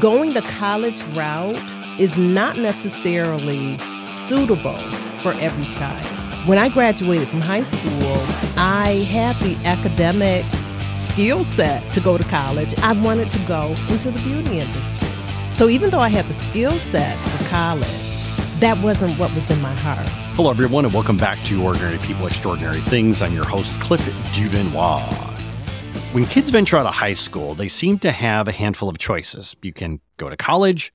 going the college route is not necessarily suitable for every child. When I graduated from high school, I had the academic skill set to go to college. I wanted to go into the beauty industry. So even though I had the skill set for college, that wasn't what was in my heart. Hello, everyone, and welcome back to Ordinary People, Extraordinary Things. I'm your host, Cliff Duvernois. When kids venture out of high school, they seem to have a handful of choices. You can go to college,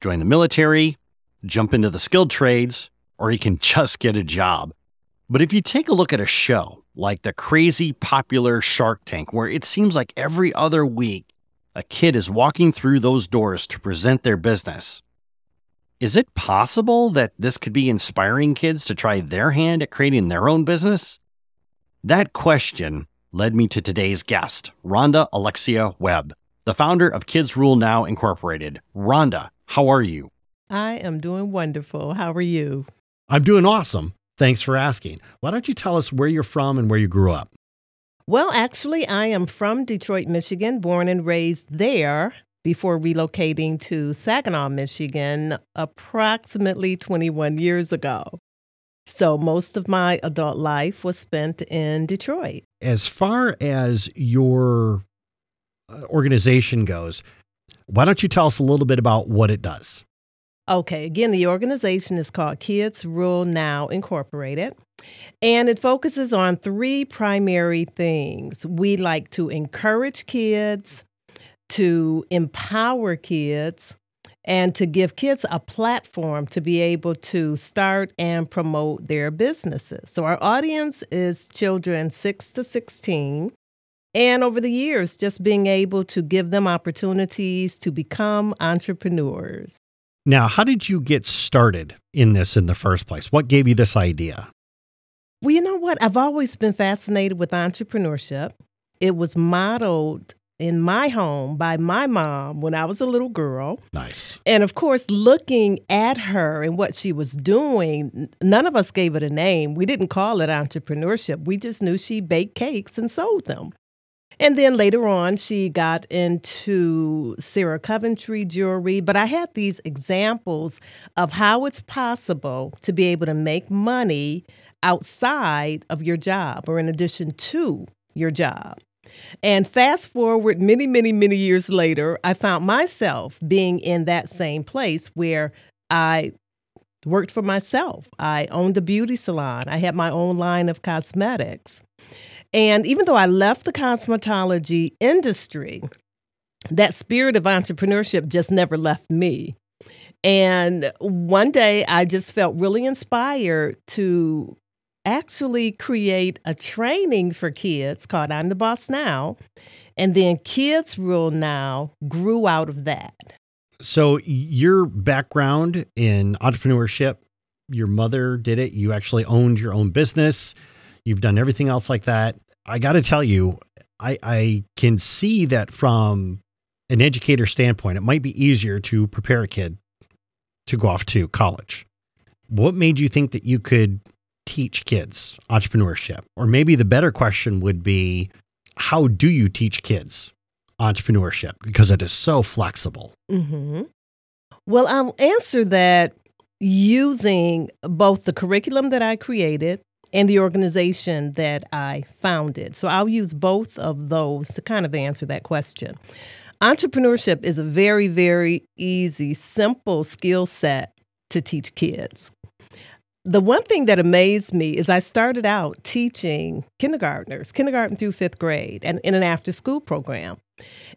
join the military, jump into the skilled trades, or you can just get a job. But if you take a look at a show like the crazy popular Shark Tank, where it seems like every other week a kid is walking through those doors to present their business, is it possible that this could be inspiring kids to try their hand at creating their own business? That question led me to today's guest, Rhonda Alexia Webb, the founder of Kids Rule Now Incorporated. Rhonda, how are you? I am doing wonderful. How are you? I'm doing awesome. Thanks for asking. Why don't you tell us where you're from and where you grew up? Well, actually, I am from Detroit, Michigan, born and raised there before relocating to Saginaw, Michigan, approximately 21 years ago. So most of my adult life was spent in Detroit. As far as your uh, organization goes, why don't you tell us a little bit about what it does? Okay, again, the organization is called Kids Rule Now Incorporated, and it focuses on three primary things. We like to encourage kids, to empower kids, and to give kids a platform to be able to start and promote their businesses. So, our audience is children 6 to 16. And over the years, just being able to give them opportunities to become entrepreneurs. Now, how did you get started in this in the first place? What gave you this idea? Well, you know what? I've always been fascinated with entrepreneurship. It was modeled in my home by my mom when I was a little girl. Nice. And of course, looking at her and what she was doing, none of us gave it a name. We didn't call it entrepreneurship. We just knew she baked cakes and sold them. And then later on, she got into Sarah Coventry jewelry. But I had these examples of how it's possible to be able to make money outside of your job or in addition to your job. And fast forward many, many, many years later, I found myself being in that same place where I worked for myself. I owned a beauty salon, I had my own line of cosmetics. And even though I left the cosmetology industry, that spirit of entrepreneurship just never left me. And one day I just felt really inspired to actually create a training for kids called I'm the Boss Now. And then Kids Rule Now grew out of that. So, your background in entrepreneurship, your mother did it. You actually owned your own business. You've done everything else like that. I got to tell you, I, I can see that from an educator standpoint, it might be easier to prepare a kid to go off to college. What made you think that you could teach kids entrepreneurship? Or maybe the better question would be how do you teach kids entrepreneurship? Because it is so flexible. Mm-hmm. Well, I'll answer that using both the curriculum that I created and the organization that I founded. So I'll use both of those to kind of answer that question. Entrepreneurship is a very, very easy, simple skill set to teach kids. The one thing that amazed me is I started out teaching kindergartners, kindergarten through fifth grade, and in an after school program.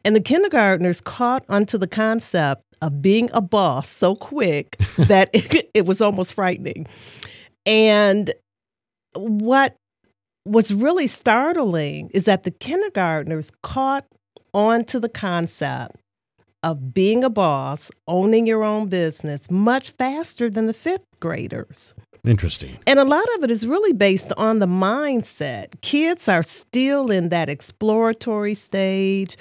And the kindergartners caught onto the concept of being a boss so quick that it, it was almost frightening. And what was really startling is that the kindergartners caught onto the concept of being a boss, owning your own business much faster than the fifth graders. Interesting. And a lot of it is really based on the mindset. Kids are still in that exploratory stage.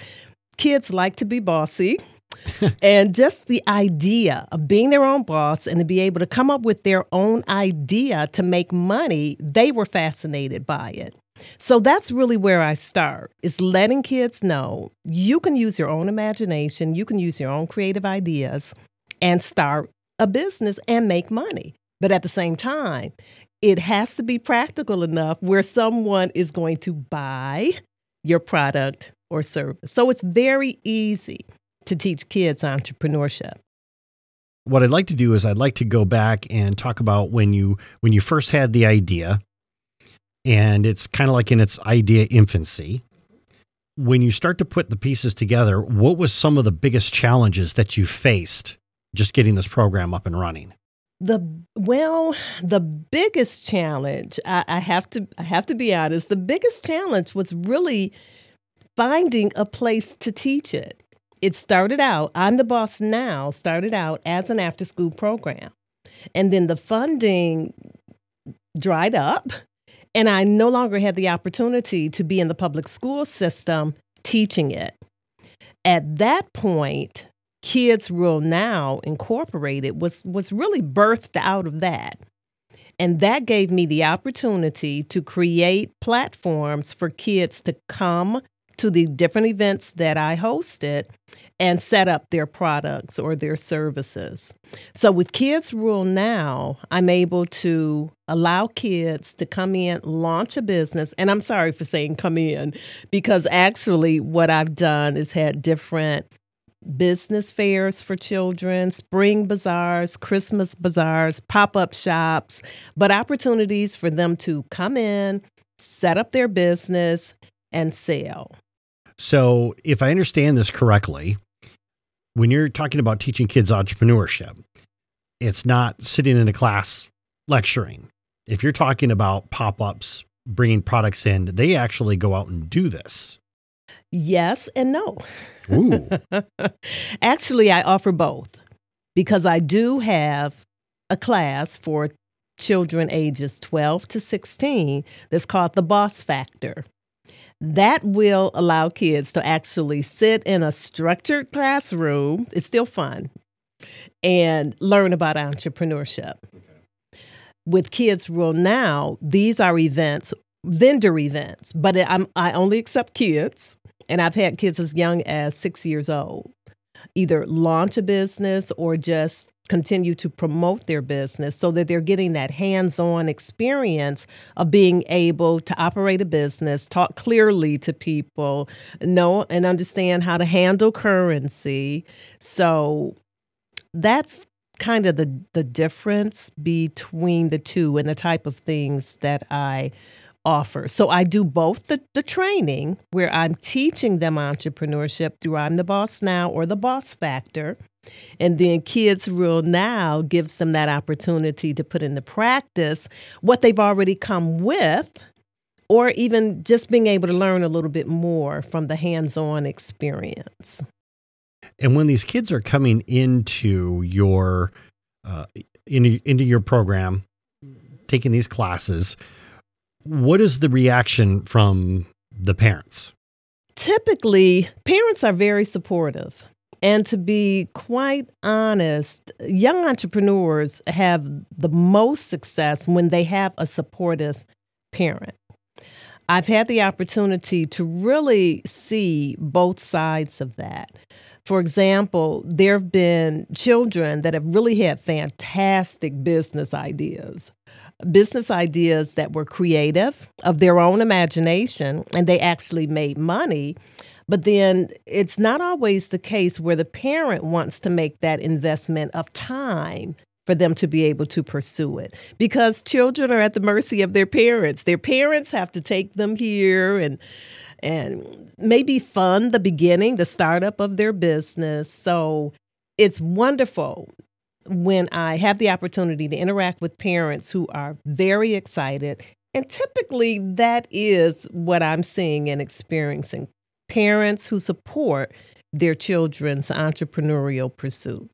Kids like to be bossy. and just the idea of being their own boss and to be able to come up with their own idea to make money, they were fascinated by it. So that's really where I start. Is letting kids know you can use your own imagination, you can use your own creative ideas and start a business and make money. But at the same time, it has to be practical enough where someone is going to buy your product or service. So it's very easy to teach kids entrepreneurship. What I'd like to do is I'd like to go back and talk about when you when you first had the idea and it's kind of like in its idea infancy. When you start to put the pieces together, what was some of the biggest challenges that you faced just getting this program up and running? The well, the biggest challenge I, I have to I have to be honest. The biggest challenge was really finding a place to teach it. It started out. I'm the boss now. Started out as an after school program, and then the funding dried up, and I no longer had the opportunity to be in the public school system teaching it. At that point, Kids Rule Now Incorporated was was really birthed out of that. And that gave me the opportunity to create platforms for kids to come to the different events that I hosted and set up their products or their services. So with Kids Rule Now, I'm able to allow kids to come in, launch a business. And I'm sorry for saying come in, because actually, what I've done is had different business fairs for children, spring bazaars, Christmas bazaars, pop up shops, but opportunities for them to come in, set up their business, and sell. So, if I understand this correctly, when you're talking about teaching kids entrepreneurship, it's not sitting in a class lecturing. If you're talking about pop ups, bringing products in, they actually go out and do this. Yes and no. Ooh. Actually, I offer both because I do have a class for children ages 12 to 16 that's called the Boss Factor. That will allow kids to actually sit in a structured classroom. It's still fun and learn about entrepreneurship. Okay. With Kids Rule Now, these are events, vendor events, but I'm, I only accept kids. And I've had kids as young as six years old either launch a business or just continue to promote their business so that they're getting that hands on experience of being able to operate a business, talk clearly to people, know and understand how to handle currency. So that's kind of the, the difference between the two and the type of things that I offer. So I do both the, the training where I'm teaching them entrepreneurship through I'm the Boss Now or the Boss Factor. And then Kids Rule Now gives them that opportunity to put into practice what they've already come with, or even just being able to learn a little bit more from the hands on experience. And when these kids are coming into your uh, into, into your program, taking these classes, what is the reaction from the parents? Typically, parents are very supportive. And to be quite honest, young entrepreneurs have the most success when they have a supportive parent. I've had the opportunity to really see both sides of that. For example, there have been children that have really had fantastic business ideas business ideas that were creative of their own imagination and they actually made money. But then it's not always the case where the parent wants to make that investment of time for them to be able to pursue it because children are at the mercy of their parents. Their parents have to take them here and and maybe fund the beginning, the startup of their business. So it's wonderful when I have the opportunity to interact with parents who are very excited. And typically, that is what I'm seeing and experiencing parents who support their children's entrepreneurial pursuit.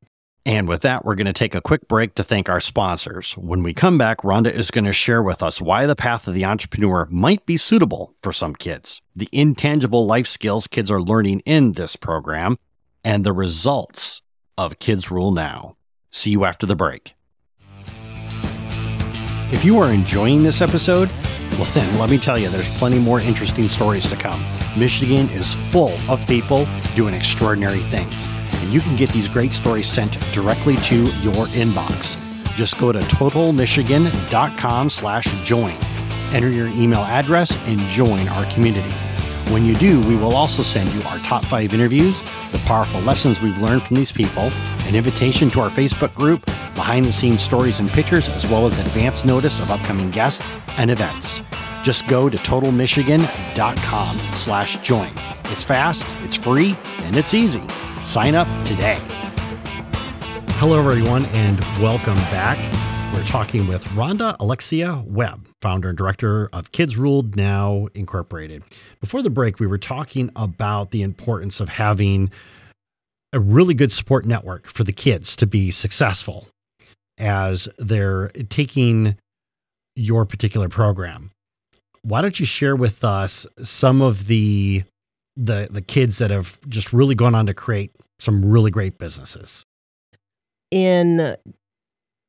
And with that, we're going to take a quick break to thank our sponsors. When we come back, Rhonda is going to share with us why the path of the entrepreneur might be suitable for some kids, the intangible life skills kids are learning in this program, and the results of Kids Rule Now. See you after the break. If you are enjoying this episode, Well, then, let me tell you, there's plenty more interesting stories to come. Michigan is full of people doing extraordinary things, and you can get these great stories sent directly to your inbox. Just go to totalmichigan.com slash join. Enter your email address and join our community. When you do, we will also send you our top five interviews, the powerful lessons we've learned from these people, an invitation to our Facebook group, behind the scenes stories and pictures, as well as advance notice of upcoming guests and events. Just go to totalmichigan.com slash join. It's fast, it's free, and it's easy. Sign up today. Hello, everyone, and welcome back. We're talking with Rhonda Alexia Webb, founder and director of Kids Ruled Now Incorporated. Before the break, we were talking about the importance of having a really good support network for the kids to be successful as they're taking your particular program. Why don't you share with us some of the the the kids that have just really gone on to create some really great businesses? In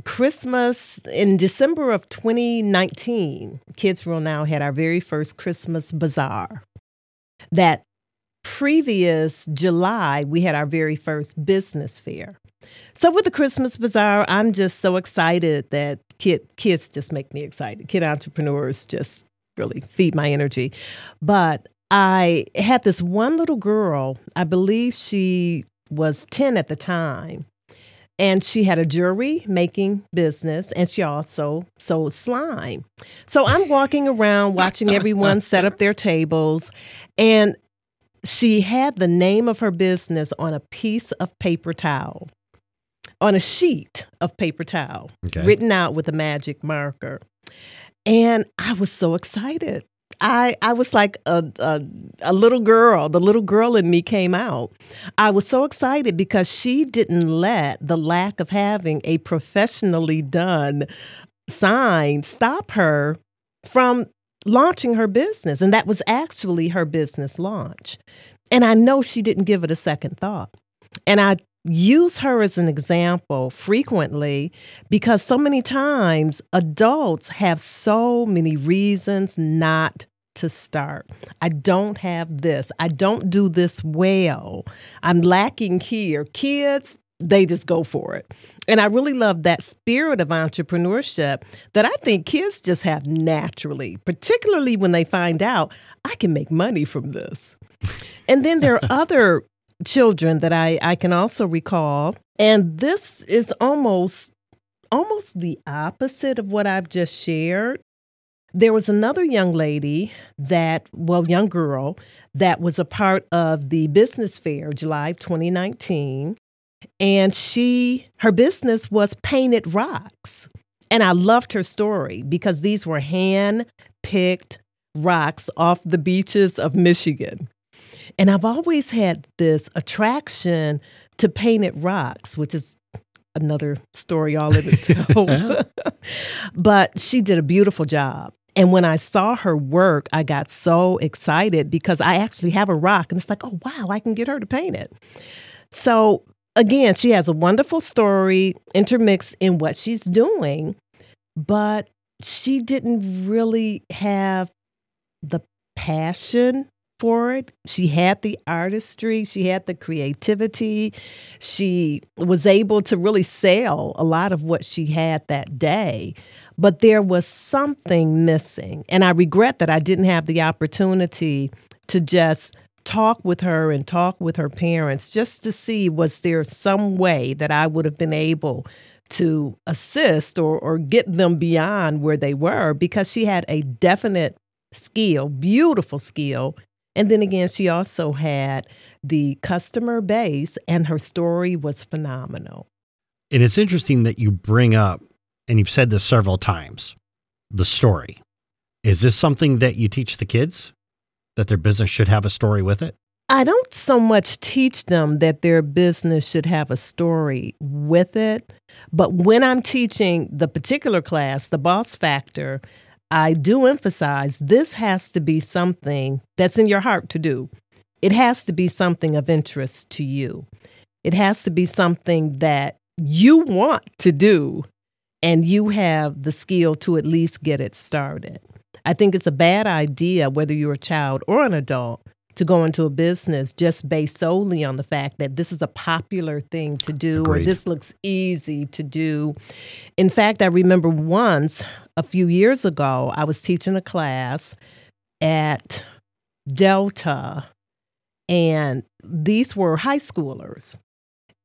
Christmas in December of 2019, Kids Ruled Now had our very first Christmas bazaar. That previous July, we had our very first business fair. So with the Christmas bazaar, I'm just so excited that kid kids just make me excited. Kid entrepreneurs just really feed my energy. But I had this one little girl, I believe she was 10 at the time, and she had a jewelry making business and she also sold slime. So I'm walking around watching everyone set up their tables and she had the name of her business on a piece of paper towel, on a sheet of paper towel, okay. written out with a magic marker. And I was so excited. I I was like a, a, a little girl. The little girl in me came out. I was so excited because she didn't let the lack of having a professionally done sign stop her from launching her business. And that was actually her business launch. And I know she didn't give it a second thought. And I use her as an example frequently because so many times adults have so many reasons not to start. I don't have this. I don't do this well. I'm lacking here. Kids, they just go for it. And I really love that spirit of entrepreneurship that I think kids just have naturally, particularly when they find out I can make money from this. And then there are other children that I, I can also recall. And this is almost almost the opposite of what I've just shared. There was another young lady that, well, young girl, that was a part of the business fair, July 2019. And she, her business was painted rocks. And I loved her story because these were hand picked rocks off the beaches of Michigan. And I've always had this attraction to painted rocks, which is another story all in itself. but she did a beautiful job. And when I saw her work, I got so excited because I actually have a rock and it's like, oh, wow, I can get her to paint it. So again, she has a wonderful story intermixed in what she's doing, but she didn't really have the passion for it. She had the artistry, she had the creativity. She was able to really sell a lot of what she had that day. But there was something missing. And I regret that I didn't have the opportunity to just talk with her and talk with her parents just to see was there some way that I would have been able to assist or, or get them beyond where they were because she had a definite skill, beautiful skill and then again, she also had the customer base, and her story was phenomenal. And it's interesting that you bring up, and you've said this several times, the story. Is this something that you teach the kids? That their business should have a story with it? I don't so much teach them that their business should have a story with it. But when I'm teaching the particular class, the boss factor, I do emphasize this has to be something that's in your heart to do. It has to be something of interest to you. It has to be something that you want to do and you have the skill to at least get it started. I think it's a bad idea, whether you're a child or an adult, to go into a business just based solely on the fact that this is a popular thing to do Agreed. or this looks easy to do. In fact, I remember once a few years ago, I was teaching a class at Delta, and these were high schoolers.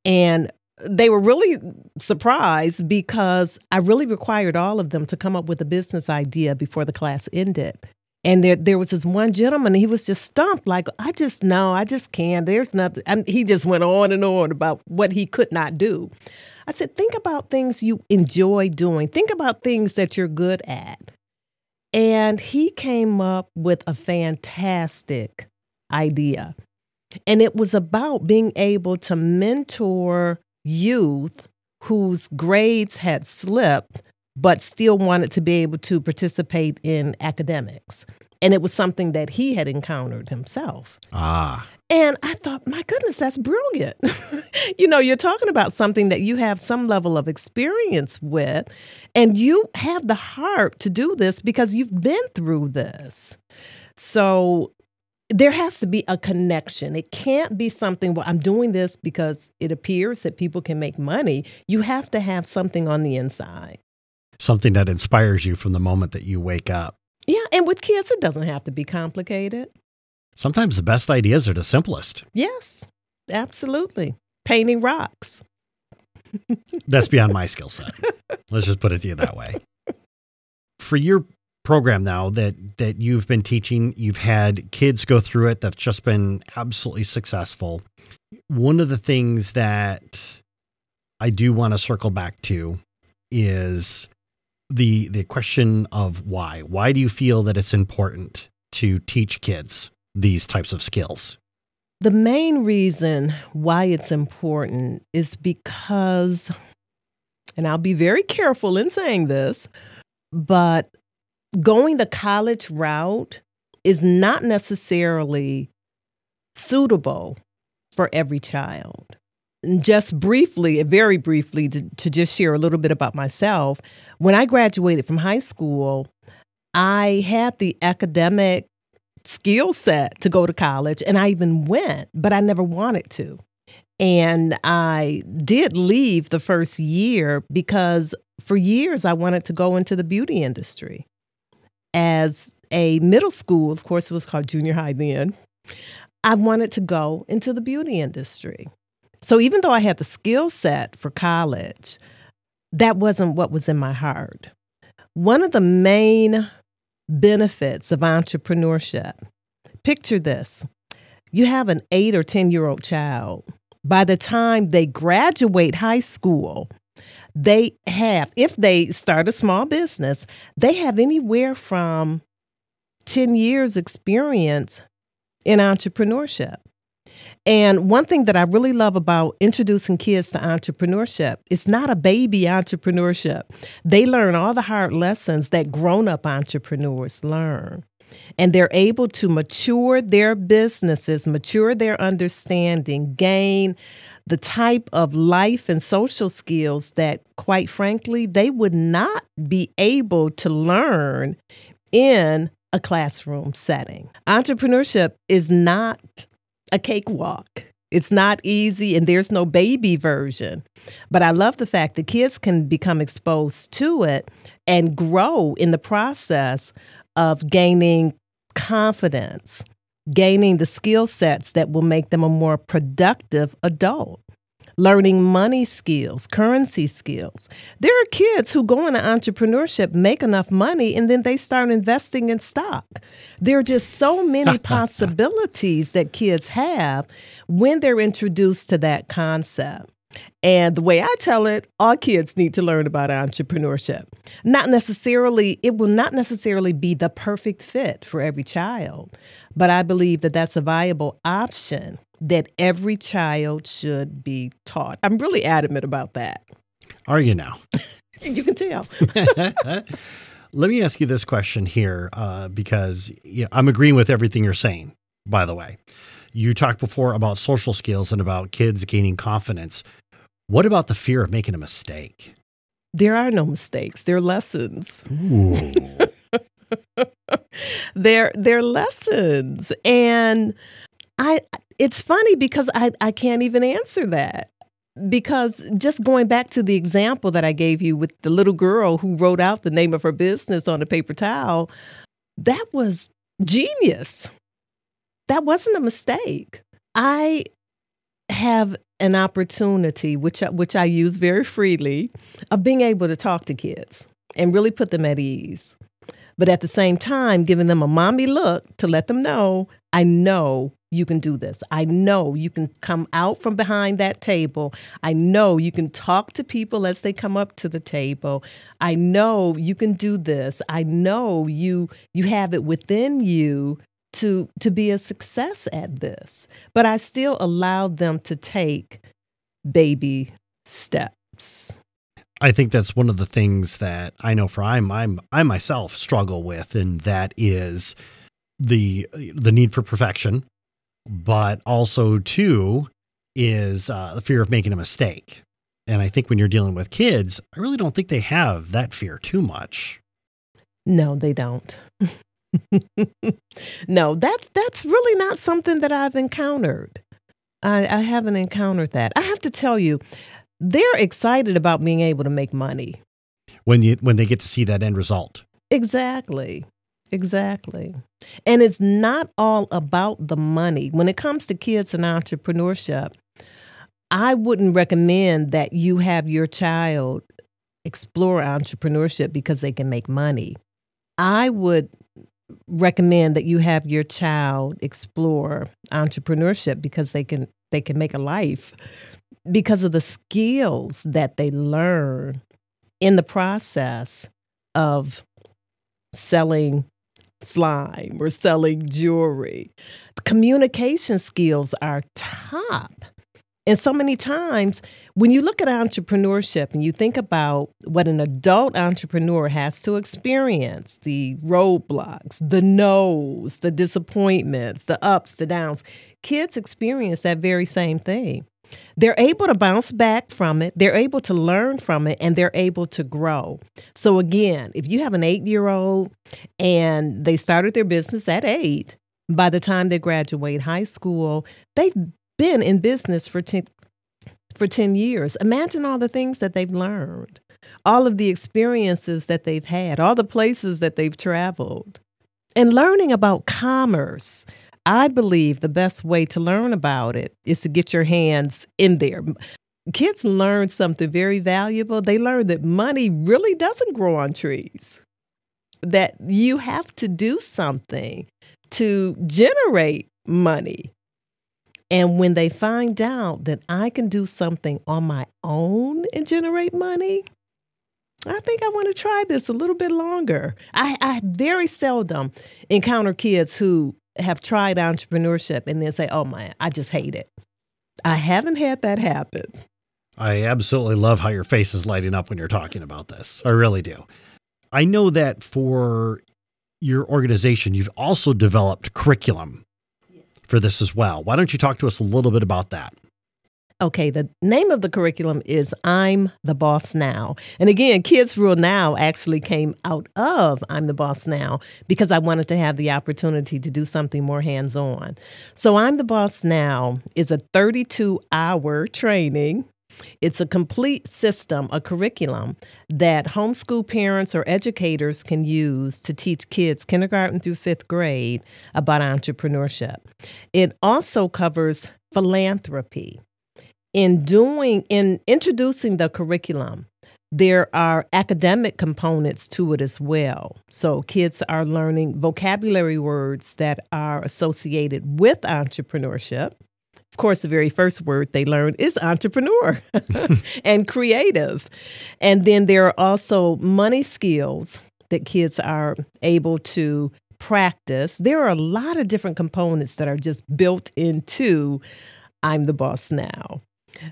And they were really surprised because I really required all of them to come up with a business idea before the class ended. And there, there was this one gentleman. He was just stumped, like, I just know, I just can't. There's nothing. And he just went on and on about what he could not do. I said, think about things you enjoy doing. Think about things that you're good at. And he came up with a fantastic idea. And it was about being able to mentor youth whose grades had slipped but still wanted to be able to participate in academics. And it was something that he had encountered himself. Ah, And I thought, my goodness, that's brilliant. you know, you're talking about something that you have some level of experience with, and you have the heart to do this because you've been through this. So there has to be a connection. It can't be something, well, I'm doing this because it appears that people can make money. You have to have something on the inside. something that inspires you from the moment that you wake up. Yeah, and with kids, it doesn't have to be complicated. Sometimes the best ideas are the simplest. Yes, absolutely. Painting rocks. That's beyond my skill set. Let's just put it to you that way. For your program now that that you've been teaching, you've had kids go through it that's just been absolutely successful. One of the things that I do want to circle back to is the the question of why. Why do you feel that it's important to teach kids these types of skills? The main reason why it's important is because, and I'll be very careful in saying this, but going the college route is not necessarily suitable for every child. And just briefly, very briefly, to, to just share a little bit about myself, when I graduated from high school, I had the academic skill set to go to college, and I even went, but I never wanted to. And I did leave the first year because for years I wanted to go into the beauty industry. As a middle school, of course, it was called junior high then, I wanted to go into the beauty industry. So even though I had the skill set for college, that wasn't what was in my heart. One of the main benefits of entrepreneurship picture this you have an eight or 10 year old child. By the time they graduate high school, they have, if they start a small business, they have anywhere from 10 years experience in entrepreneurship. And one thing that I really love about introducing kids to entrepreneurship, it's not a baby entrepreneurship. They learn all the hard lessons that grown up entrepreneurs learn. And they're able to mature their businesses, mature their understanding, gain the type of life and social skills that, quite frankly, they would not be able to learn in a classroom setting. Entrepreneurship is not a cakewalk. It's not easy and there's no baby version. But I love the fact that kids can become exposed to it and grow in the process of gaining confidence, gaining the skill sets that will make them a more productive adult. Learning money skills, currency skills. There are kids who go into entrepreneurship, make enough money, and then they start investing in stock. There are just so many possibilities that kids have when they're introduced to that concept. And the way I tell it, all kids need to learn about entrepreneurship. Not necessarily, it will not necessarily be the perfect fit for every child, but I believe that that's a viable option that every child should be taught. I'm really adamant about that. Are you now? You can tell. Let me ask you this question here, uh, because you know, I'm agreeing with everything you're saying. By the way, you talked before about social skills and about kids gaining confidence. What about the fear of making a mistake? There are no mistakes, there are lessons. Ooh. they're they're lessons. And I it's funny because I, I can't even answer that. Because just going back to the example that I gave you with the little girl who wrote out the name of her business on a paper towel, that was genius. That wasn't a mistake. I have an opportunity, which I, which I use very freely, of being able to talk to kids and really put them at ease. But at the same time, giving them a mommy look to let them know, I know you can do this. I know you can come out from behind that table. I know you can talk to people as they come up to the table. I know you can do this. I know you you have it within you to to be a success at this. But I still allowed them to take baby steps. I think that's one of the things that I know for I'm I'm I myself struggle with, and that is the the need for perfection, but also too is uh, the fear of making a mistake. And I think when you're dealing with kids, I really don't think they have that fear too much. No, they don't. no, that's that's really not something that I've encountered. I, I haven't encountered that. I have to tell you, they're excited about being able to make money when you when they get to see that end result. Exactly. Exactly. And it's not all about the money. When it comes to kids and entrepreneurship, I wouldn't recommend that you have your child explore entrepreneurship because they can make money. I would recommend that you have your child explore entrepreneurship because they can they can make a life because of the skills that they learn in the process of selling slime or selling jewelry. Communication skills are top. And so many times, when you look at entrepreneurship and you think about what an adult entrepreneur has to experience the roadblocks, the no's, the disappointments, the ups, the downs kids experience that very same thing. They're able to bounce back from it, they're able to learn from it, and they're able to grow. So, again, if you have an eight year old and they started their business at eight, by the time they graduate high school, they've been in business for 10, for 10 years. Imagine all the things that they've learned, all of the experiences that they've had, all the places that they've traveled. And learning about commerce, I believe the best way to learn about it is to get your hands in there. Kids learn something very valuable. They learn that money really doesn't grow on trees, that you have to do something to generate money. And when they find out that I can do something on my own and generate money, I think I want to try this a little bit longer. I, I very seldom encounter kids who have tried entrepreneurship and then say, oh man, I just hate it. I haven't had that happen. I absolutely love how your face is lighting up when you're talking about this. I really do. I know that for your organization, you've also developed curriculum for this as well. Why don't you talk to us a little bit about that? Okay, the name of the curriculum is I'm the Boss Now. And again, Kids Rule Now actually came out of I'm the Boss Now because I wanted to have the opportunity to do something more hands on. So, I'm the Boss Now is a 32 hour training. It's a complete system, a curriculum that homeschool parents or educators can use to teach kids kindergarten through fifth grade about entrepreneurship. It also covers philanthropy in doing in introducing the curriculum there are academic components to it as well. So kids are learning vocabulary words that are associated with entrepreneurship. Of course, the very first word they learn is entrepreneur and creative. And then there are also money skills that kids are able to practice. There are a lot of different components that are just built into I'm the boss now.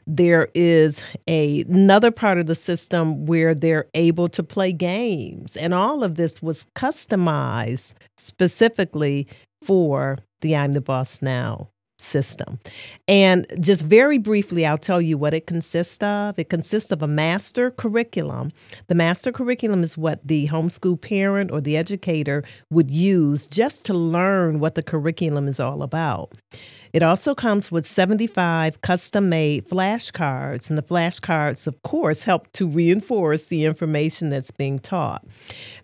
There is a, another part of the system where they're able to play games. And all of this was customized specifically for the I'm the Boss Now system. And just very briefly, I'll tell you what it consists of. It consists of a master curriculum. The master curriculum is what the homeschool parent or the educator would use just to learn what the curriculum is all about. It also comes with 75 custom made flashcards, and the flashcards, of course, help to reinforce the information that's being taught.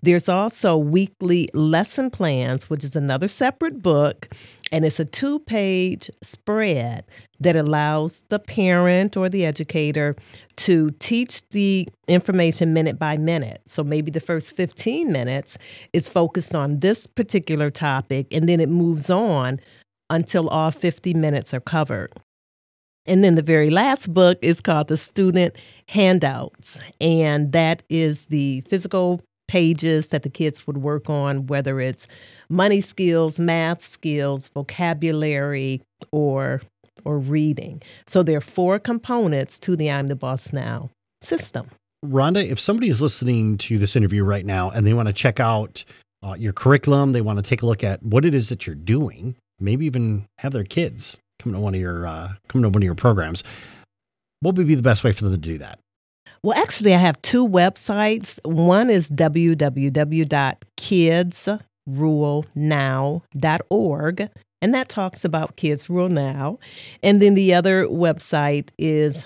There's also weekly lesson plans, which is another separate book, and it's a two page spread that allows the parent or the educator to teach the information minute by minute. So maybe the first 15 minutes is focused on this particular topic, and then it moves on until all 50 minutes are covered. And then the very last book is called The Student Handouts, and that is the physical pages that the kids would work on, whether it's money skills, math skills, vocabulary, or or reading. So there are four components to the I'm the Boss Now system. Rhonda, if somebody is listening to this interview right now and they want to check out uh, your curriculum, they want to take a look at what it is that you're doing, maybe even have their kids come to one of your uh, come to one of your programs. What would be the best way for them to do that? Well, actually, I have two websites. One is www.kidsrulenow.org, and that talks about Kids Rule Now. And then the other website is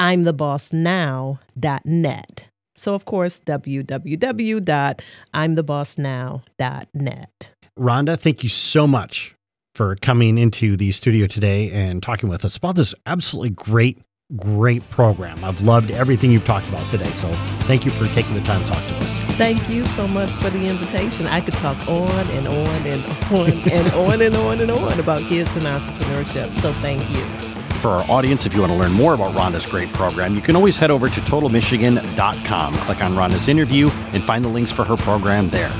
imthebossnow.net. So, of course, www.imthebossnow.net. Rhonda, thank you so much for coming into the studio today and talking with us about this absolutely great, great program. I've loved everything you've talked about today. So thank you for taking the time to talk to us. Thank you so much for the invitation. I could talk on and on and on and on and on and on about kids and entrepreneurship. So thank you. For our audience, if you want to learn more about Rhonda's great program, you can always head over to totalmichigan.com, click on Rhonda's interview, and find the links for her program there.